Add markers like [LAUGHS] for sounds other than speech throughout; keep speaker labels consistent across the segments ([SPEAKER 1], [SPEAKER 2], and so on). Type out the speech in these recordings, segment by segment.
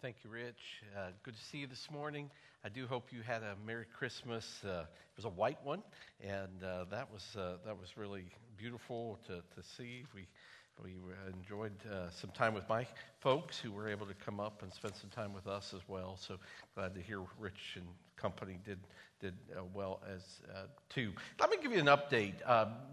[SPEAKER 1] Thank you, Rich. Uh, good to see you this morning. I do hope you had a Merry Christmas. Uh, it was a white one, and uh, that was uh, that was really beautiful to, to see. We we enjoyed uh, some time with my folks who were able to come up and spend some time with us as well. So glad to hear Rich and company did did uh, well as too. Let me give you an update.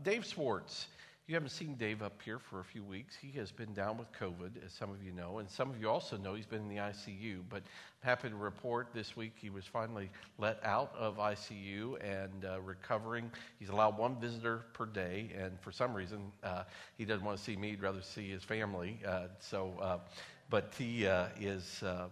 [SPEAKER 1] Dave Swartz you haven't seen Dave up here for a few weeks. He has been down with COVID, as some of you know, and some of you also know he's been in the ICU. But I'm happy to report this week he was finally let out of ICU and uh, recovering. He's allowed one visitor per day, and for some reason, uh, he doesn't want to see me. He'd rather see his family. Uh, so uh, but he uh, is uh,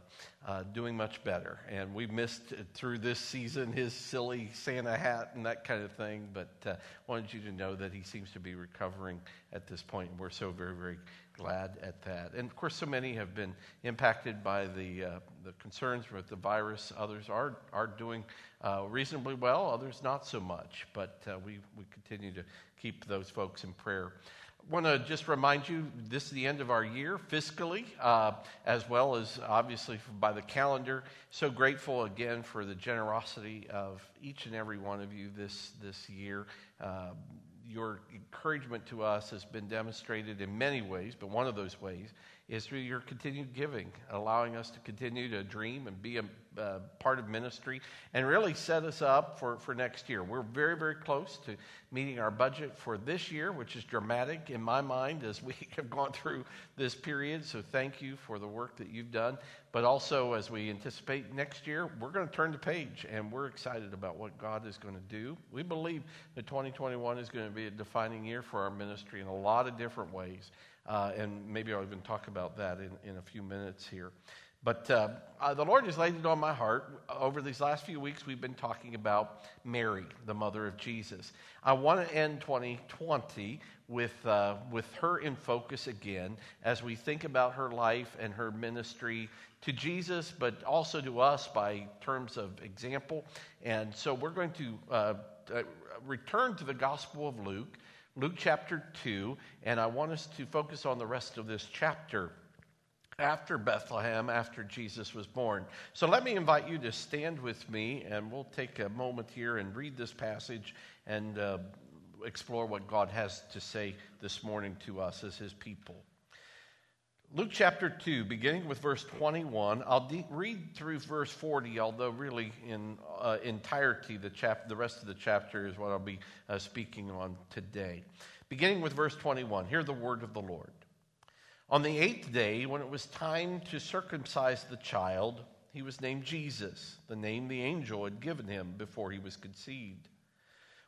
[SPEAKER 1] uh, doing much better. And we missed through this season his silly Santa hat and that kind of thing, but uh, wanted you to know that he seems to be recovering at this point. And we're so very, very glad at that. And of course, so many have been impacted by the, uh, the concerns with the virus. Others are, are doing uh, reasonably well, others not so much. But we, we continue to keep those folks in prayer want to just remind you this is the end of our year fiscally, uh, as well as obviously by the calendar. So grateful again for the generosity of each and every one of you this, this year. Uh, your encouragement to us has been demonstrated in many ways, but one of those ways is through your continued giving, allowing us to continue to dream and be a uh, part of ministry and really set us up for, for next year. We're very, very close to meeting our budget for this year, which is dramatic in my mind as we [LAUGHS] have gone through this period. So thank you for the work that you've done. But also, as we anticipate next year, we're going to turn the page and we're excited about what God is going to do. We believe that 2021 is going to be a defining year for our ministry in a lot of different ways. Uh, and maybe I'll even talk about that in, in a few minutes here. But uh, uh, the Lord has laid it on my heart. Over these last few weeks, we've been talking about Mary, the mother of Jesus. I want to end 2020 with, uh, with her in focus again as we think about her life and her ministry to Jesus, but also to us by terms of example. And so we're going to uh, uh, return to the Gospel of Luke, Luke chapter 2, and I want us to focus on the rest of this chapter after Bethlehem, after Jesus was born. So let me invite you to stand with me, and we'll take a moment here and read this passage and uh, explore what God has to say this morning to us as his people. Luke chapter 2, beginning with verse 21. I'll de- read through verse 40, although really in uh, entirety, the, chap- the rest of the chapter is what I'll be uh, speaking on today. Beginning with verse 21, hear the word of the Lord. On the eighth day, when it was time to circumcise the child, he was named Jesus, the name the angel had given him before he was conceived.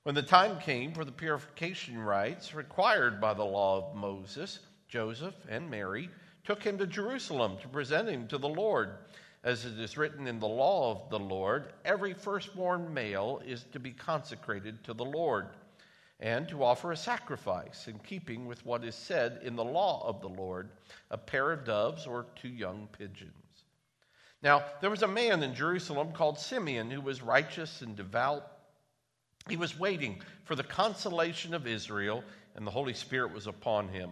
[SPEAKER 1] When the time came for the purification rites required by the law of Moses, Joseph and Mary took him to Jerusalem to present him to the Lord. As it is written in the law of the Lord, every firstborn male is to be consecrated to the Lord and to offer a sacrifice in keeping with what is said in the law of the Lord a pair of doves or two young pigeons. Now, there was a man in Jerusalem called Simeon who was righteous and devout. He was waiting for the consolation of Israel, and the Holy Spirit was upon him.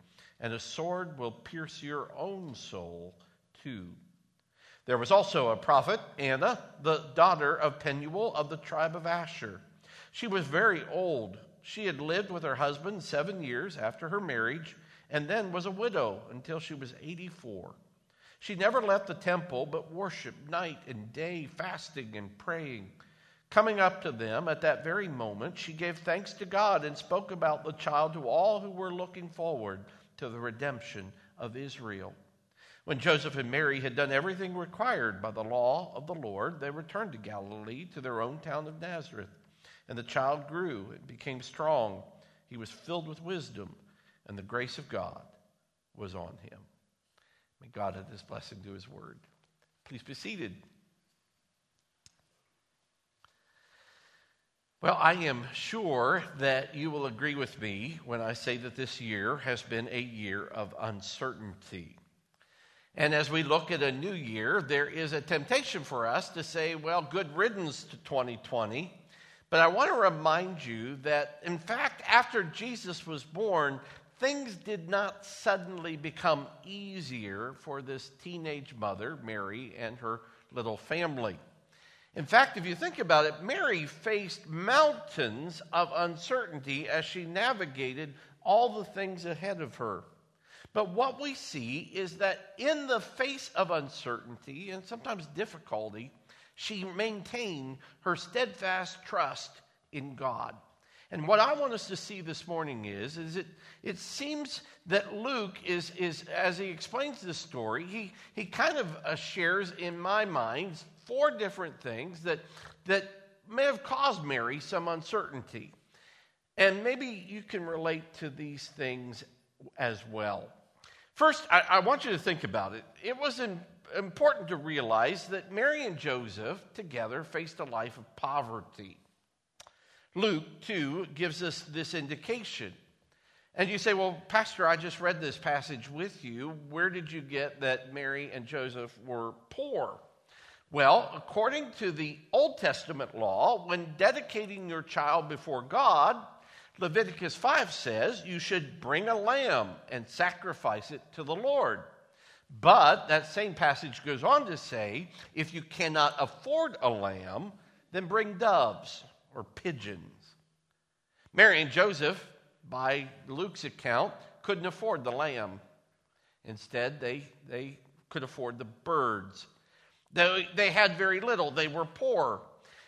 [SPEAKER 1] and a sword will pierce your own soul too there was also a prophet, Anna, the daughter of Penuel of the tribe of Asher. She was very old. She had lived with her husband seven years after her marriage and then was a widow until she was 84. She never left the temple, but worshiped night and day, fasting and praying. Coming up to them at that very moment, she gave thanks to God and spoke about the child to all who were looking forward to the redemption of Israel. When Joseph and Mary had done everything required by the law of the Lord, they returned to Galilee to their own town of Nazareth. And the child grew and became strong. He was filled with wisdom, and the grace of God was on him. May God add his blessing to his word. Please be seated. Well, I am sure that you will agree with me when I say that this year has been a year of uncertainty. And as we look at a new year, there is a temptation for us to say, well, good riddance to 2020. But I want to remind you that, in fact, after Jesus was born, things did not suddenly become easier for this teenage mother, Mary, and her little family. In fact, if you think about it, Mary faced mountains of uncertainty as she navigated all the things ahead of her. But what we see is that in the face of uncertainty and sometimes difficulty, she maintained her steadfast trust in God. And what I want us to see this morning is, is it, it seems that Luke is, is, as he explains this story, he, he kind of uh, shares in my mind four different things that, that may have caused Mary some uncertainty. And maybe you can relate to these things as well. First, I, I want you to think about it. It was in, important to realize that Mary and Joseph together faced a life of poverty. Luke, 2 gives us this indication. And you say, Well, Pastor, I just read this passage with you. Where did you get that Mary and Joseph were poor? Well, according to the Old Testament law, when dedicating your child before God, Leviticus 5 says you should bring a lamb and sacrifice it to the Lord. But that same passage goes on to say if you cannot afford a lamb, then bring doves or pigeons. Mary and Joseph, by Luke's account, couldn't afford the lamb. Instead, they, they could afford the birds. They, they had very little, they were poor.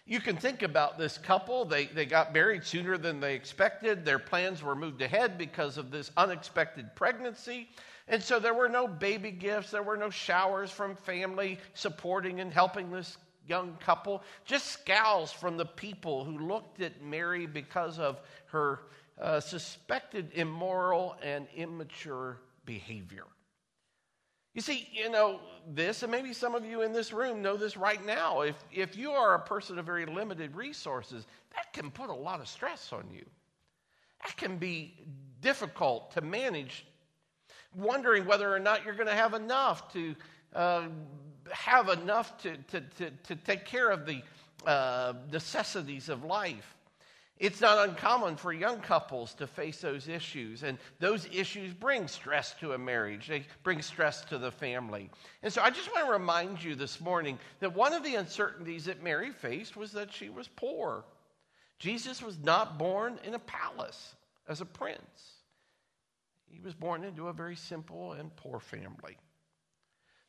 [SPEAKER 1] You can think about this couple. They, they got married sooner than they expected. Their plans were moved ahead because of this unexpected pregnancy. And so there were no baby gifts, there were no showers from family supporting and helping this young couple, just scowls from the people who looked at Mary because of her uh, suspected immoral and immature behavior. You see, you know this, and maybe some of you in this room know this right now. If, if you are a person of very limited resources, that can put a lot of stress on you. That can be difficult to manage, wondering whether or not you're going to have enough to uh, have enough to, to, to, to take care of the uh, necessities of life. It's not uncommon for young couples to face those issues, and those issues bring stress to a marriage. They bring stress to the family. And so I just want to remind you this morning that one of the uncertainties that Mary faced was that she was poor. Jesus was not born in a palace as a prince, he was born into a very simple and poor family.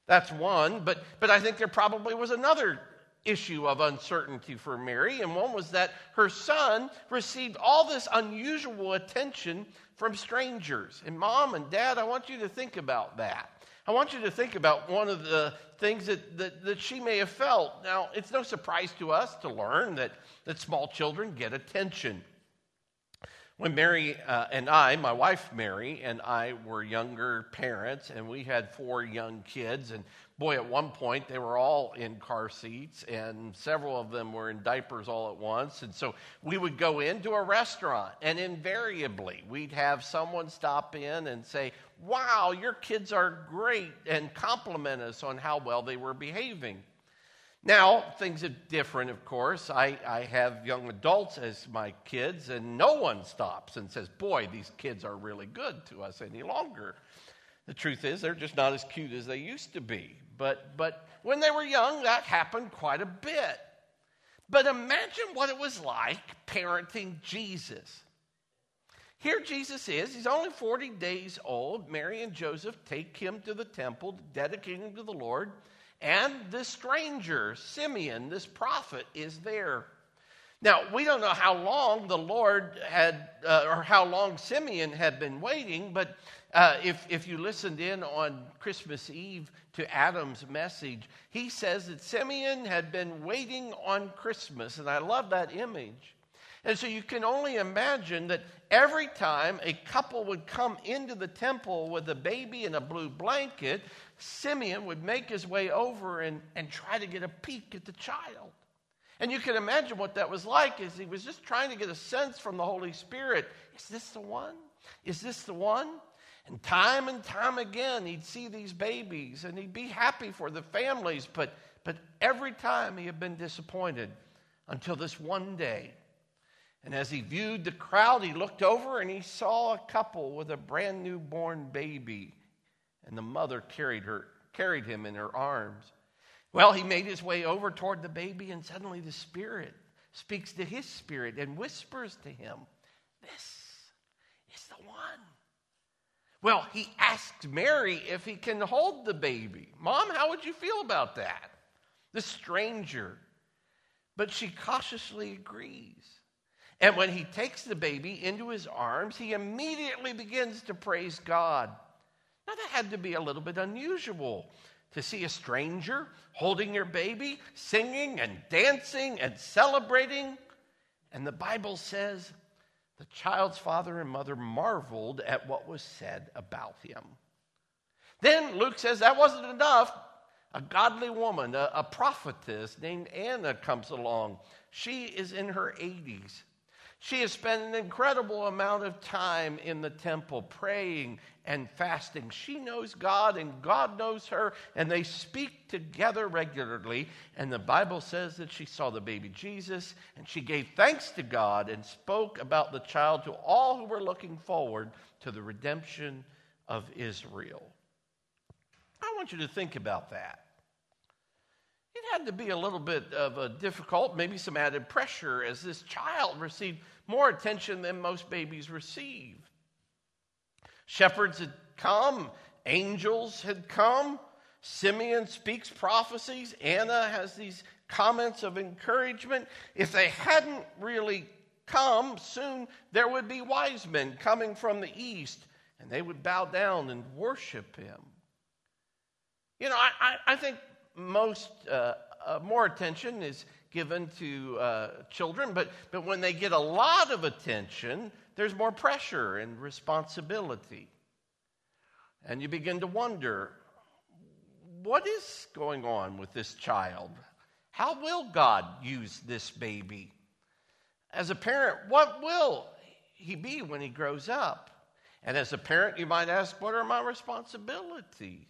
[SPEAKER 1] That's one, but, but I think there probably was another issue of uncertainty for Mary, and one was that her son received all this unusual attention from strangers. And mom and dad, I want you to think about that. I want you to think about one of the things that, that, that she may have felt. Now, it's no surprise to us to learn that, that small children get attention. When Mary uh, and I, my wife Mary, and I were younger parents, and we had four young kids, and boy, at one point they were all in car seats, and several of them were in diapers all at once. And so we would go into a restaurant, and invariably we'd have someone stop in and say, Wow, your kids are great, and compliment us on how well they were behaving. Now, things are different, of course. I, I have young adults as my kids, and no one stops and says, Boy, these kids are really good to us any longer. The truth is, they're just not as cute as they used to be. But, but when they were young, that happened quite a bit. But imagine what it was like parenting Jesus. here Jesus is. He's only 40 days old. Mary and Joseph take him to the temple dedicate him to the Lord. And this stranger, Simeon, this prophet, is there. Now, we don't know how long the Lord had, uh, or how long Simeon had been waiting, but uh, if, if you listened in on Christmas Eve to Adam's message, he says that Simeon had been waiting on Christmas, and I love that image. And so you can only imagine that every time a couple would come into the temple with a baby and a blue blanket, Simeon would make his way over and, and try to get a peek at the child. And you can imagine what that was like as he was just trying to get a sense from the Holy Spirit is this the one? Is this the one? And time and time again, he'd see these babies and he'd be happy for the families, but, but every time he had been disappointed until this one day. And as he viewed the crowd, he looked over and he saw a couple with a brand new born baby, and the mother carried, her, carried him in her arms. Well, he made his way over toward the baby, and suddenly the Spirit speaks to his spirit and whispers to him, This is the one. Well, he asked Mary if he can hold the baby. Mom, how would you feel about that? The stranger. But she cautiously agrees. And when he takes the baby into his arms, he immediately begins to praise God. Now, that had to be a little bit unusual to see a stranger holding your baby, singing and dancing and celebrating. And the Bible says the child's father and mother marveled at what was said about him. Then Luke says that wasn't enough. A godly woman, a, a prophetess named Anna, comes along. She is in her 80s. She has spent an incredible amount of time in the temple praying and fasting. She knows God and God knows her, and they speak together regularly. And the Bible says that she saw the baby Jesus and she gave thanks to God and spoke about the child to all who were looking forward to the redemption of Israel. I want you to think about that. It had to be a little bit of a difficult, maybe some added pressure as this child received more attention than most babies receive. Shepherds had come, angels had come, Simeon speaks prophecies, Anna has these comments of encouragement. If they hadn't really come, soon there would be wise men coming from the east, and they would bow down and worship him. You know, I, I, I think most uh, uh, more attention is given to uh, children, but, but when they get a lot of attention, there's more pressure and responsibility. And you begin to wonder what is going on with this child? How will God use this baby? As a parent, what will he be when he grows up? And as a parent, you might ask, what are my responsibilities?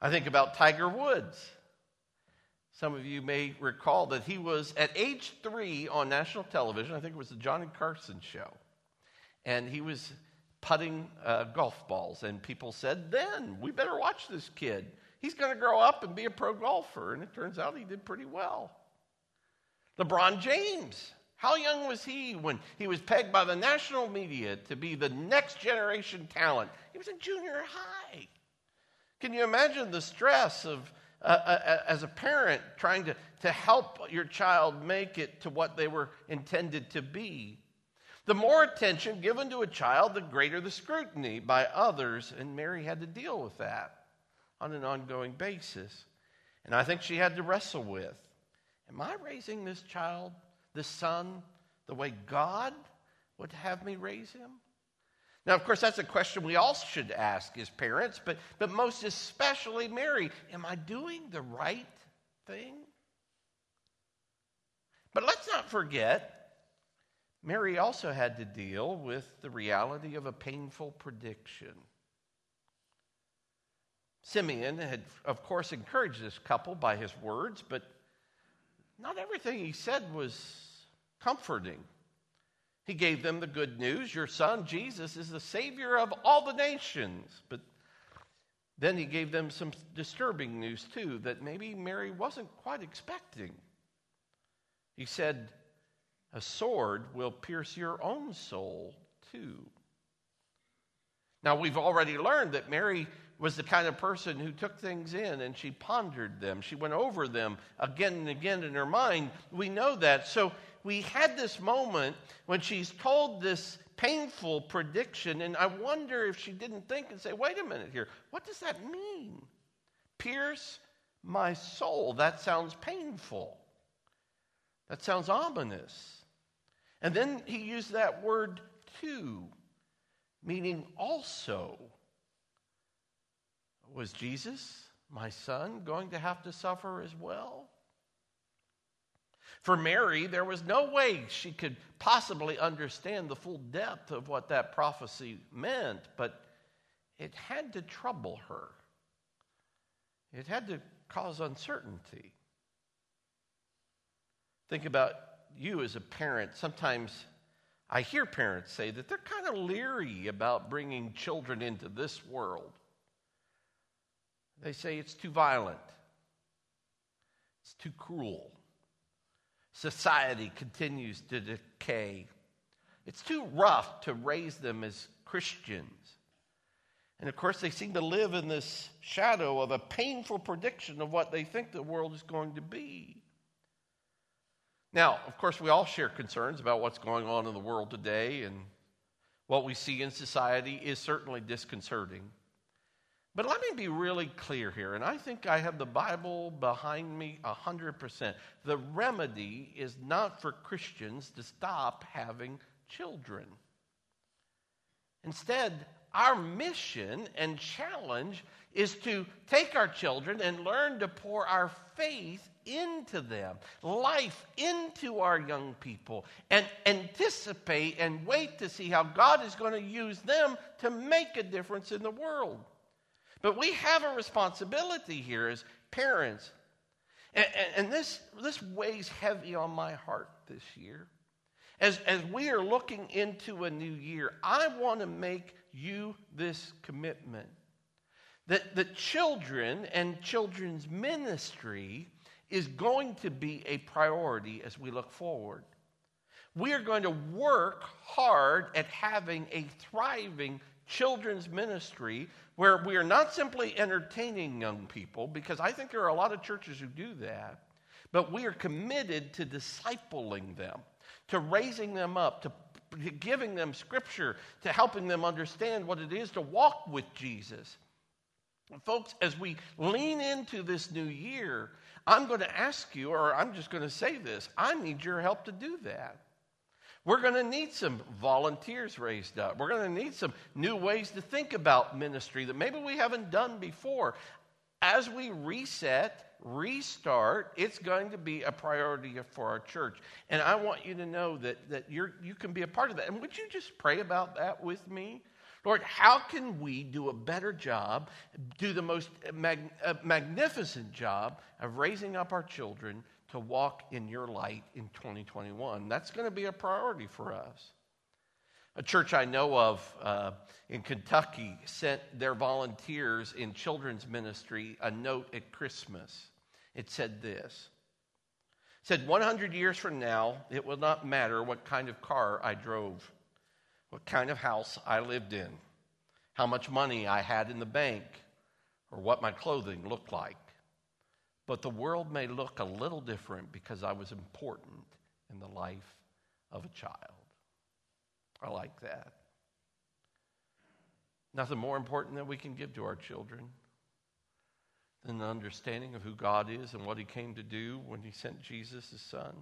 [SPEAKER 1] I think about Tiger Woods. Some of you may recall that he was at age three on national television. I think it was the Johnny Carson show. And he was putting uh, golf balls. And people said, then we better watch this kid. He's going to grow up and be a pro golfer. And it turns out he did pretty well. LeBron James. How young was he when he was pegged by the national media to be the next generation talent? He was in junior high. Can you imagine the stress of uh, as a parent trying to, to help your child make it to what they were intended to be. The more attention given to a child, the greater the scrutiny by others, and Mary had to deal with that on an ongoing basis. And I think she had to wrestle with Am I raising this child, this son, the way God would have me raise him? Now, of course, that's a question we all should ask as parents, but, but most especially Mary Am I doing the right thing? But let's not forget, Mary also had to deal with the reality of a painful prediction. Simeon had, of course, encouraged this couple by his words, but not everything he said was comforting. He gave them the good news your son, Jesus, is the Savior of all the nations. But then he gave them some disturbing news, too, that maybe Mary wasn't quite expecting. He said, a sword will pierce your own soul too. Now, we've already learned that Mary was the kind of person who took things in and she pondered them. She went over them again and again in her mind. We know that. So we had this moment when she's told this painful prediction, and I wonder if she didn't think and say, wait a minute here, what does that mean? Pierce my soul. That sounds painful. That sounds ominous. And then he used that word too, meaning also. Was Jesus, my son, going to have to suffer as well? For Mary, there was no way she could possibly understand the full depth of what that prophecy meant, but it had to trouble her. It had to cause uncertainty. Think about you as a parent. Sometimes I hear parents say that they're kind of leery about bringing children into this world. They say it's too violent, it's too cruel. Society continues to decay. It's too rough to raise them as Christians. And of course, they seem to live in this shadow of a painful prediction of what they think the world is going to be. Now, of course, we all share concerns about what's going on in the world today, and what we see in society is certainly disconcerting. But let me be really clear here, and I think I have the Bible behind me 100%. The remedy is not for Christians to stop having children. Instead, our mission and challenge is to take our children and learn to pour our faith into them, life into our young people, and anticipate and wait to see how God is going to use them to make a difference in the world. But we have a responsibility here as parents. And, and, and this, this weighs heavy on my heart this year. As, as we are looking into a new year, I want to make you this commitment that the children and children's ministry is going to be a priority as we look forward. We are going to work hard at having a thriving children's ministry where we are not simply entertaining young people, because I think there are a lot of churches who do that, but we are committed to discipling them, to raising them up, to giving them scripture, to helping them understand what it is to walk with Jesus. Folks, as we lean into this new year, I'm going to ask you, or I'm just going to say this I need your help to do that. We're going to need some volunteers raised up. We're going to need some new ways to think about ministry that maybe we haven't done before. As we reset, restart, it's going to be a priority for our church. And I want you to know that, that you're, you can be a part of that. And would you just pray about that with me? Lord, how can we do a better job, do the most mag- uh, magnificent job of raising up our children to walk in your light in 2021? That's going to be a priority for us. A church I know of uh, in Kentucky sent their volunteers in children's ministry a note at Christmas. It said this. It said, 100 years from now, it will not matter what kind of car I drove what kind of house I lived in, how much money I had in the bank, or what my clothing looked like. But the world may look a little different because I was important in the life of a child. I like that. Nothing more important that we can give to our children than the understanding of who God is and what He came to do when He sent Jesus, His Son.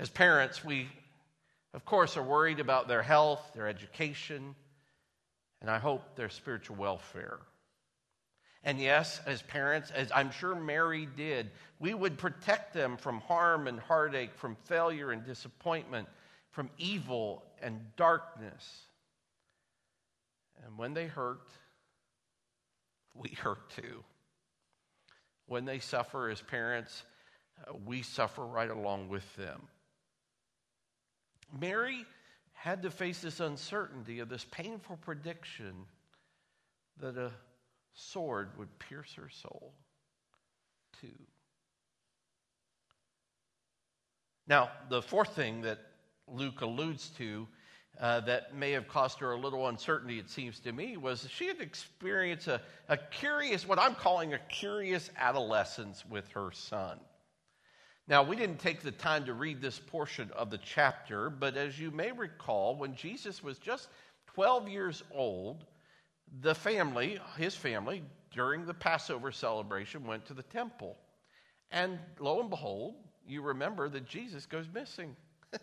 [SPEAKER 1] As parents, we of course, are worried about their health, their education, and I hope their spiritual welfare. And yes, as parents, as I'm sure Mary did, we would protect them from harm and heartache, from failure and disappointment, from evil and darkness. And when they hurt, we [LAUGHS] hurt too. When they suffer as parents, uh, we suffer right along with them. Mary had to face this uncertainty of this painful prediction that a sword would pierce her soul too. Now, the fourth thing that Luke alludes to uh, that may have caused her a little uncertainty, it seems to me, was she had experienced a, a curious, what I'm calling a curious adolescence with her son. Now, we didn't take the time to read this portion of the chapter, but as you may recall, when Jesus was just 12 years old, the family, his family, during the Passover celebration, went to the temple. And lo and behold, you remember that Jesus goes missing. [LAUGHS]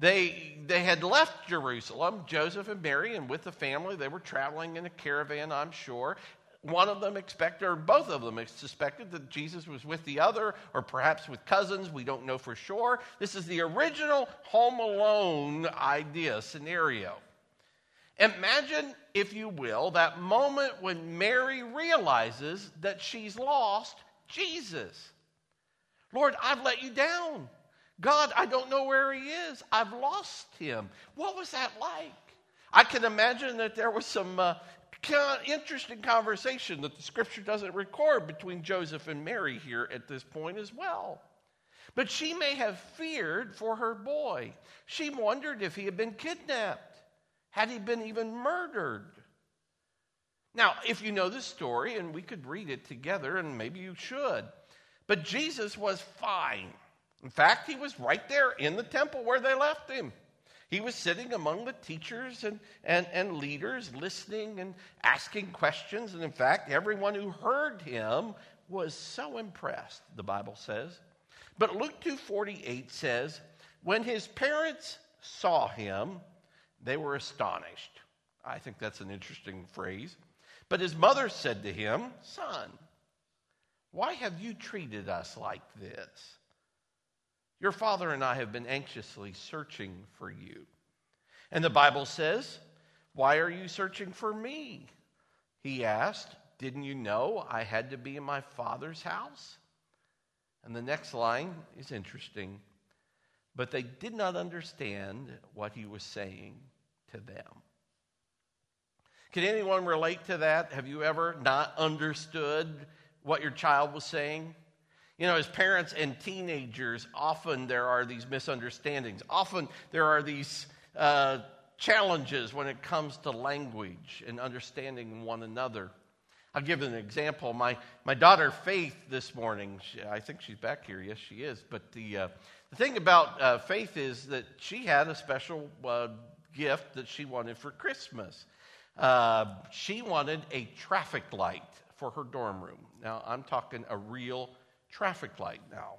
[SPEAKER 1] They, they had left Jerusalem, Joseph and Mary, and with the family, they were traveling in a caravan, I'm sure. One of them expected, or both of them suspected that Jesus was with the other, or perhaps with cousins. We don't know for sure. This is the original Home Alone idea, scenario. Imagine, if you will, that moment when Mary realizes that she's lost Jesus. Lord, I've let you down. God, I don't know where he is. I've lost him. What was that like? I can imagine that there was some uh, interesting conversation that the scripture doesn't record between Joseph and Mary here at this point as well. But she may have feared for her boy. She wondered if he had been kidnapped. Had he been even murdered? Now, if you know the story, and we could read it together, and maybe you should, but Jesus was fine. In fact, he was right there in the temple where they left him. He was sitting among the teachers and, and, and leaders, listening and asking questions. And in fact, everyone who heard him was so impressed, the Bible says. But Luke 2.48 says, when his parents saw him, they were astonished. I think that's an interesting phrase. But his mother said to him, Son, why have you treated us like this? Your father and I have been anxiously searching for you. And the Bible says, Why are you searching for me? He asked, Didn't you know I had to be in my father's house? And the next line is interesting. But they did not understand what he was saying to them. Can anyone relate to that? Have you ever not understood what your child was saying? You know, as parents and teenagers, often there are these misunderstandings. Often there are these uh, challenges when it comes to language and understanding one another. I'll give an example. My, my daughter Faith this morning, she, I think she's back here. Yes, she is. But the, uh, the thing about uh, Faith is that she had a special uh, gift that she wanted for Christmas. Uh, she wanted a traffic light for her dorm room. Now, I'm talking a real traffic light now.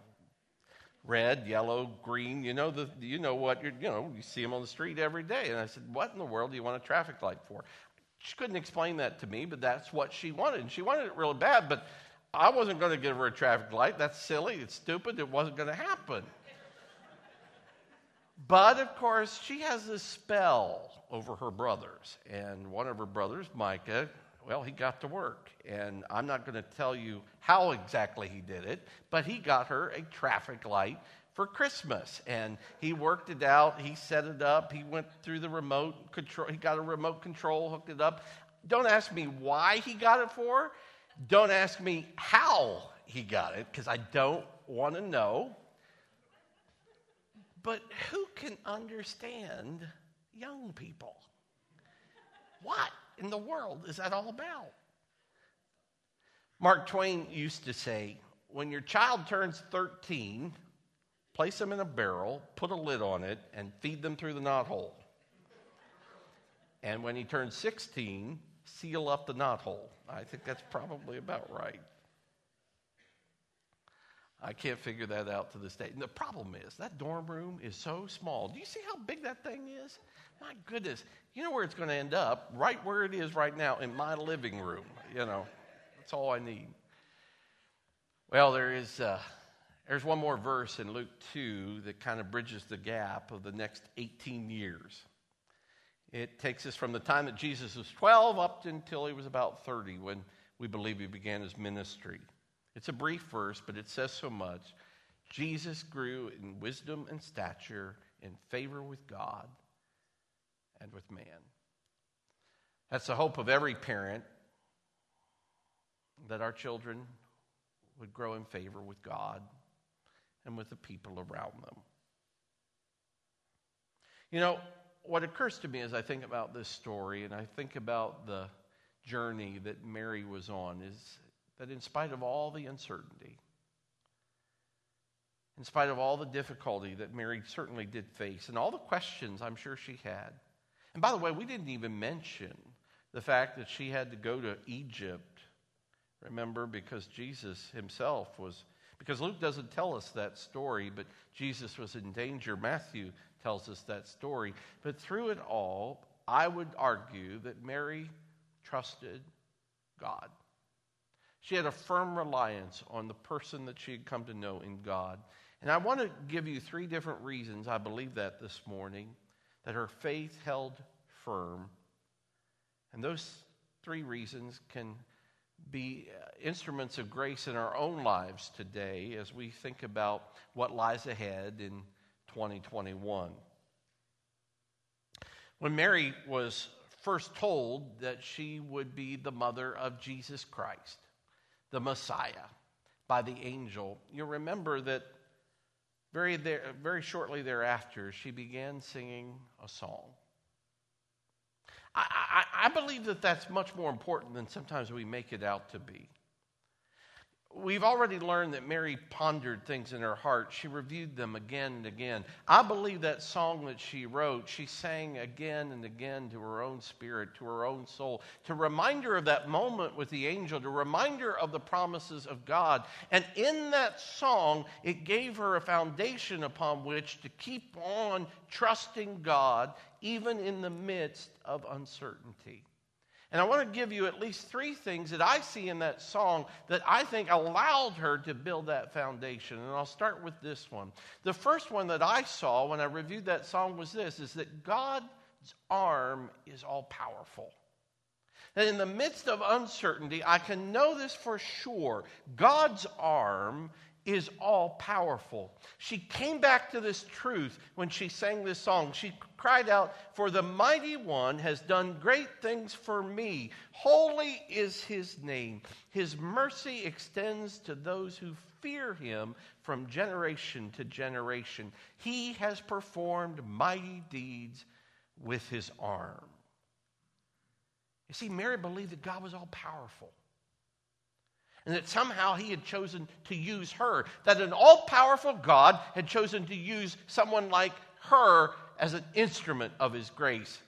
[SPEAKER 1] Red, yellow, green, you know, the, you know what, you know, you see them on the street every day. And I said, what in the world do you want a traffic light for? She couldn't explain that to me, but that's what she wanted. And she wanted it really bad, but I wasn't going to give her a traffic light. That's silly. It's stupid. It wasn't going to happen. But of course, she has this spell over her brothers. And one of her brothers, Micah, well, he got to work. And I'm not going to tell you how exactly he did it, but he got her a traffic light for Christmas. And he worked it out. He set it up. He went through the remote control. He got a remote control, hooked it up. Don't ask me why he got it for. Don't ask me how he got it, because I don't want to know. But who can understand young people? What in the world is that all about? Mark Twain used to say, when your child turns 13, place them in a barrel, put a lid on it, and feed them through the knothole. And when he turns 16, seal up the knothole. I think that's probably about right. I can't figure that out to this day. And the problem is, that dorm room is so small. Do you see how big that thing is? My goodness. You know where it's going to end up? Right where it is right now in my living room. You know, that's all I need. Well, there is uh, there's one more verse in Luke 2 that kind of bridges the gap of the next 18 years. It takes us from the time that Jesus was 12 up until he was about 30 when we believe he began his ministry. It's a brief verse, but it says so much. Jesus grew in wisdom and stature, in favor with God and with man. That's the hope of every parent that our children would grow in favor with God and with the people around them. You know, what occurs to me as I think about this story and I think about the journey that Mary was on is that in spite of all the uncertainty, in spite of all the difficulty that Mary certainly did face and all the questions I'm sure she had. And by the way, we didn't even mention the fact that she had to go to Egypt, remember, because Jesus himself was, because Luke doesn't tell us that story, but Jesus was in danger. Matthew tells us that story. But through it all, I would argue that Mary trusted God. She had a firm reliance on the person that she had come to know in God. And I want to give you three different reasons I believe that this morning that her faith held firm. And those three reasons can be uh, instruments of grace in our own lives today as we think about what lies ahead in 2021. When Mary was first told that she would be the mother of Jesus Christ, the Messiah, by the angel, You'll remember that very, there, very shortly thereafter, she began singing a song. I, I, I believe that that's much more important than sometimes we make it out to be. We've already learned that Mary pondered things in her heart. She reviewed them again and again. I believe that song that she wrote, she sang again and again to her own spirit, to her own soul, to remind her of that moment with the angel, to remind her of the promises of God. And in that song, it gave her a foundation upon which to keep on trusting God, even in the midst of uncertainty. And I want to give you at least three things that I see in that song that I think allowed her to build that foundation. And I'll start with this one. The first one that I saw when I reviewed that song was this is that God's arm is all powerful. That in the midst of uncertainty, I can know this for sure. God's arm is all powerful. She came back to this truth when she sang this song. She cried out, For the mighty one has done great things for me. Holy is his name. His mercy extends to those who fear him from generation to generation. He has performed mighty deeds with his arm. You see, Mary believed that God was all powerful and that somehow he had chosen to use her. That an all powerful God had chosen to use someone like her as an instrument of his grace.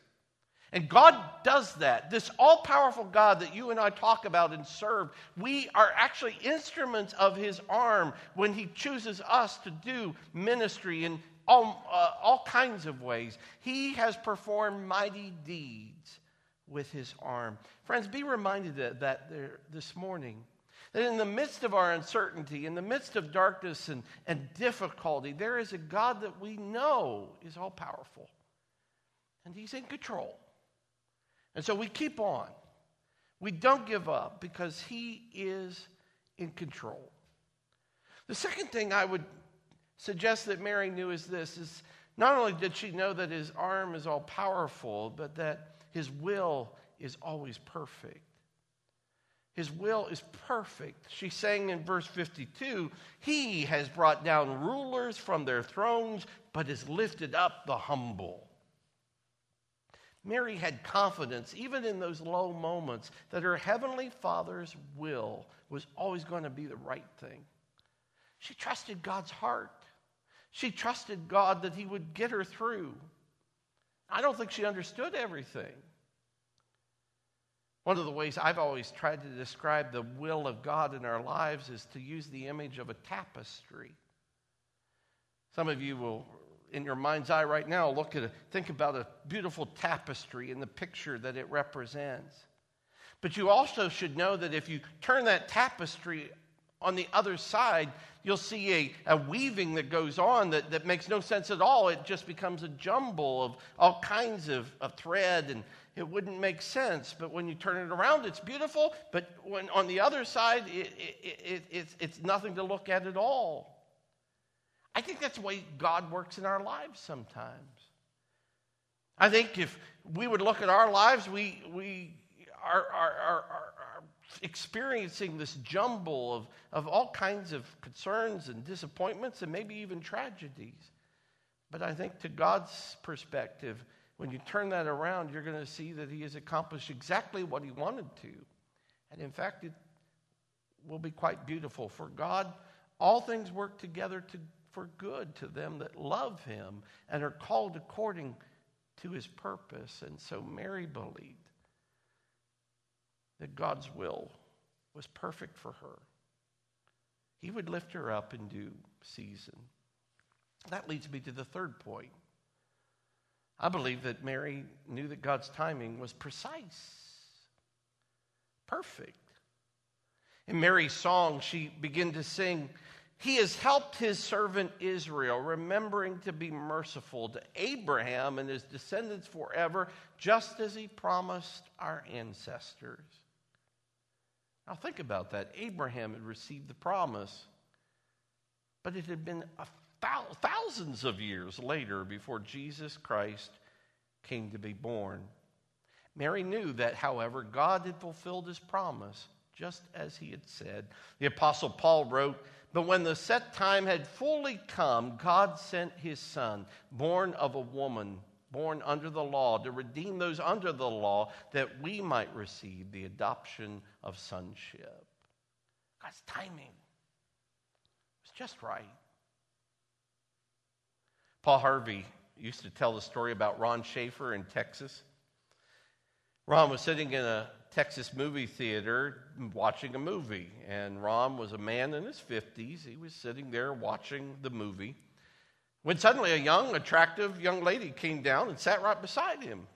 [SPEAKER 1] And God does that. This all powerful God that you and I talk about and serve, we are actually instruments of his arm when he chooses us to do ministry in all, uh, all kinds of ways. He has performed mighty deeds with his arm. Friends, be reminded of that this morning. That in the midst of our uncertainty, in the midst of darkness and, and difficulty, there is a God that we know is all powerful. And He's in control. And so we keep on. We don't give up because He is in control. The second thing I would suggest that Mary knew is this is not only did she know that his arm is all powerful, but that his will is always perfect. His will is perfect. She sang in verse 52 He has brought down rulers from their thrones, but has lifted up the humble. Mary had confidence, even in those low moments, that her heavenly Father's will was always going to be the right thing. She trusted God's heart. She trusted God that He would get her through. I don't think she understood everything. One of the ways I've always tried to describe the will of God in our lives is to use the image of a tapestry. Some of you will, in your mind's eye right now, look at a, think about a beautiful tapestry and the picture that it represents. But you also should know that if you turn that tapestry on the other side, you'll see a, a weaving that goes on that, that makes no sense at all. It just becomes a jumble of all kinds of, of thread and it wouldn't make sense. But when you turn it around, it's beautiful. But when on the other side, it, it, it, it's, it's nothing to look at at all. I think that's the way God works in our lives sometimes. I think if we would look at our lives, we, we, our, our, our, our experiencing this jumble of, of all kinds of concerns and disappointments and maybe even tragedies. But I think, to God's perspective, when you turn that around, you're going to see that He has accomplished exactly what He wanted to. And in fact, it will be quite beautiful. For God, all things work together to, for good to them that love Him and are called according to His purpose. And so Mary believed that God's will was perfect for her. He would lift her up in due season. That leads me to the third point. I believe that Mary knew that God's timing was precise, perfect. In Mary's song, she began to sing, He has helped his servant Israel, remembering to be merciful to Abraham and his descendants forever, just as he promised our ancestors. Now, think about that. Abraham had received the promise, but it had been thousands of years later before Jesus Christ came to be born. Mary knew that, however, God had fulfilled his promise just as he had said. The Apostle Paul wrote, But when the set time had fully come, God sent his son, born of a woman born under the law, to redeem those under the law, that we might receive the adoption of sonship. God's timing was just right. Paul Harvey used to tell the story about Ron Schaefer in Texas. Ron was sitting in a Texas movie theater watching a movie, and Ron was a man in his 50s. He was sitting there watching the movie when suddenly a young, attractive young lady came down and sat right beside him.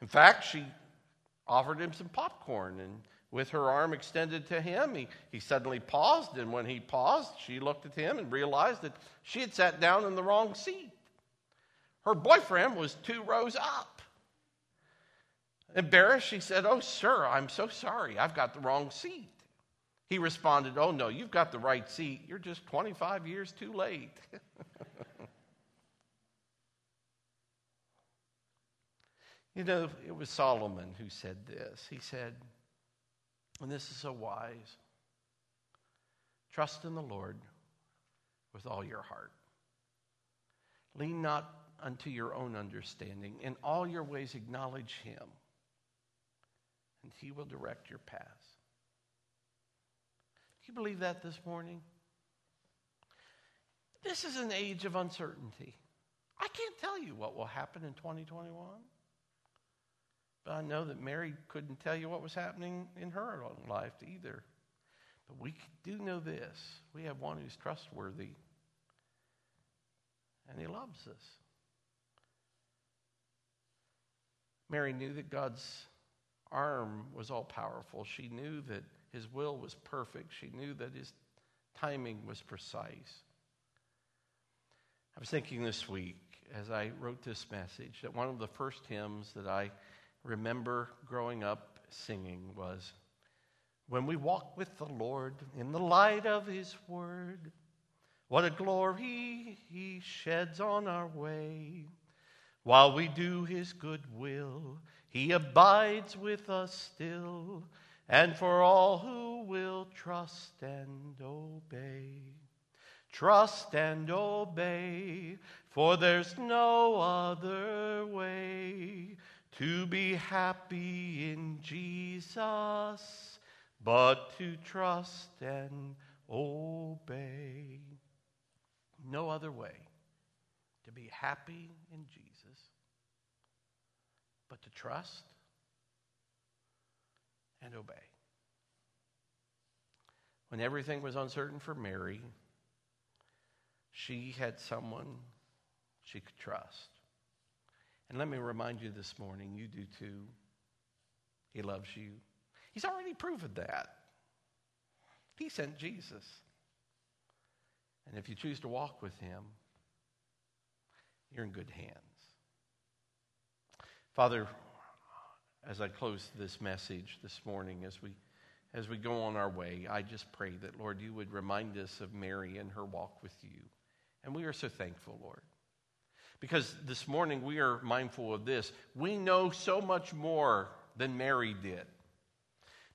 [SPEAKER 1] In fact, she offered him some popcorn, and with her arm extended to him, he, he suddenly paused. And when he paused, she looked at him and realized that she had sat down in the wrong seat. Her boyfriend was two rows up. Embarrassed, she said, Oh, sir, I'm so sorry. I've got the wrong seat. He responded, Oh, no, you've got the right seat. You're just 25 years too late. [LAUGHS] You know, it was Solomon who said this. He said, and this is so wise trust in the Lord with all your heart. Lean not unto your own understanding. In all your ways, acknowledge him, and he will direct your paths. Do you believe that this morning? This is an age of uncertainty. I can't tell you what will happen in 2021. But I know that Mary couldn't tell you what was happening in her own life either. But we do know this we have one who's trustworthy, and he loves us. Mary knew that God's arm was all powerful. She knew that his will was perfect. She knew that his timing was precise. I was thinking this week as I wrote this message that one of the first hymns that I remember growing up singing was When we walk with the Lord in the light of His Word, what a glory He sheds on our way. While we do His good will, He abides with us still, and for all who will trust and obey. Trust and obey, for there's no other way to be happy in Jesus, but to trust and obey. No other way to be happy in Jesus, but to trust and obey. When everything was uncertain for Mary, she had someone she could trust. And let me remind you this morning, you do too. He loves you. He's already proven that. He sent Jesus. And if you choose to walk with him, you're in good hands. Father, as I close this message this morning, as we as we go on our way, I just pray that, Lord, you would remind us of Mary and her walk with you. And we are so thankful, Lord. Because this morning we are mindful of this. We know so much more than Mary did.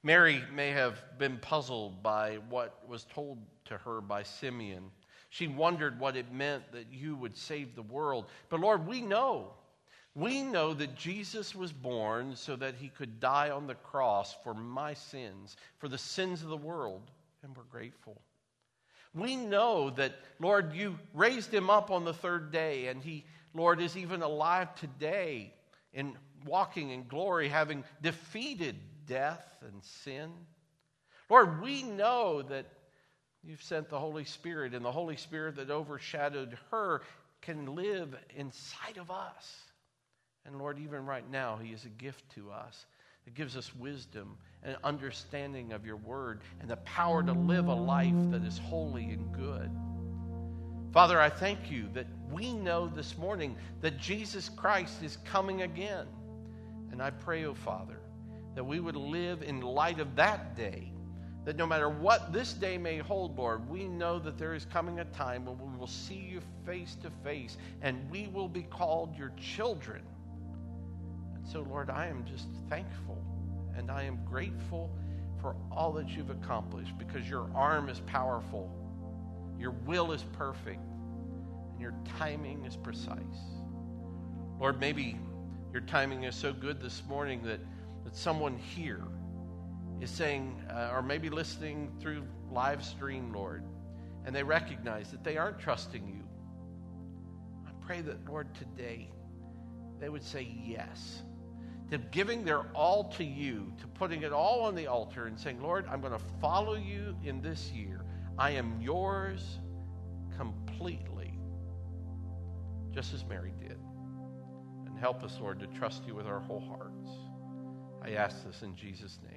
[SPEAKER 1] Mary may have been puzzled by what was told to her by Simeon. She wondered what it meant that you would save the world. But Lord, we know. We know that Jesus was born so that he could die on the cross for my sins, for the sins of the world, and we're grateful. We know that, Lord, you raised him up on the third day, and he, Lord, is even alive today in walking in glory, having defeated death and sin. Lord, we know that you've sent the Holy Spirit, and the Holy Spirit that overshadowed her can live inside of us. And Lord, even right now, He is a gift to us. It gives us wisdom and understanding of your word and the power to live a life that is holy and good. Father, I thank you that we know this morning that Jesus Christ is coming again. And I pray, oh Father, that we would live in light of that day. That no matter what this day may hold, Lord, we know that there is coming a time when we will see you face to face and we will be called your children. And so, Lord, I am just thankful and I am grateful for all that you've accomplished because your arm is powerful, your will is perfect, and your timing is precise. Lord, maybe your timing is so good this morning that that someone here is saying, uh, or maybe listening through live stream, Lord, and they recognize that they aren't trusting you. I pray that, Lord, today they would say yes to giving their all to you, to putting it all on the altar and saying, Lord, I'm going to follow you in this year. I am yours completely, just as Mary did. And help us, Lord, to trust you with our whole hearts. I ask this in Jesus' name.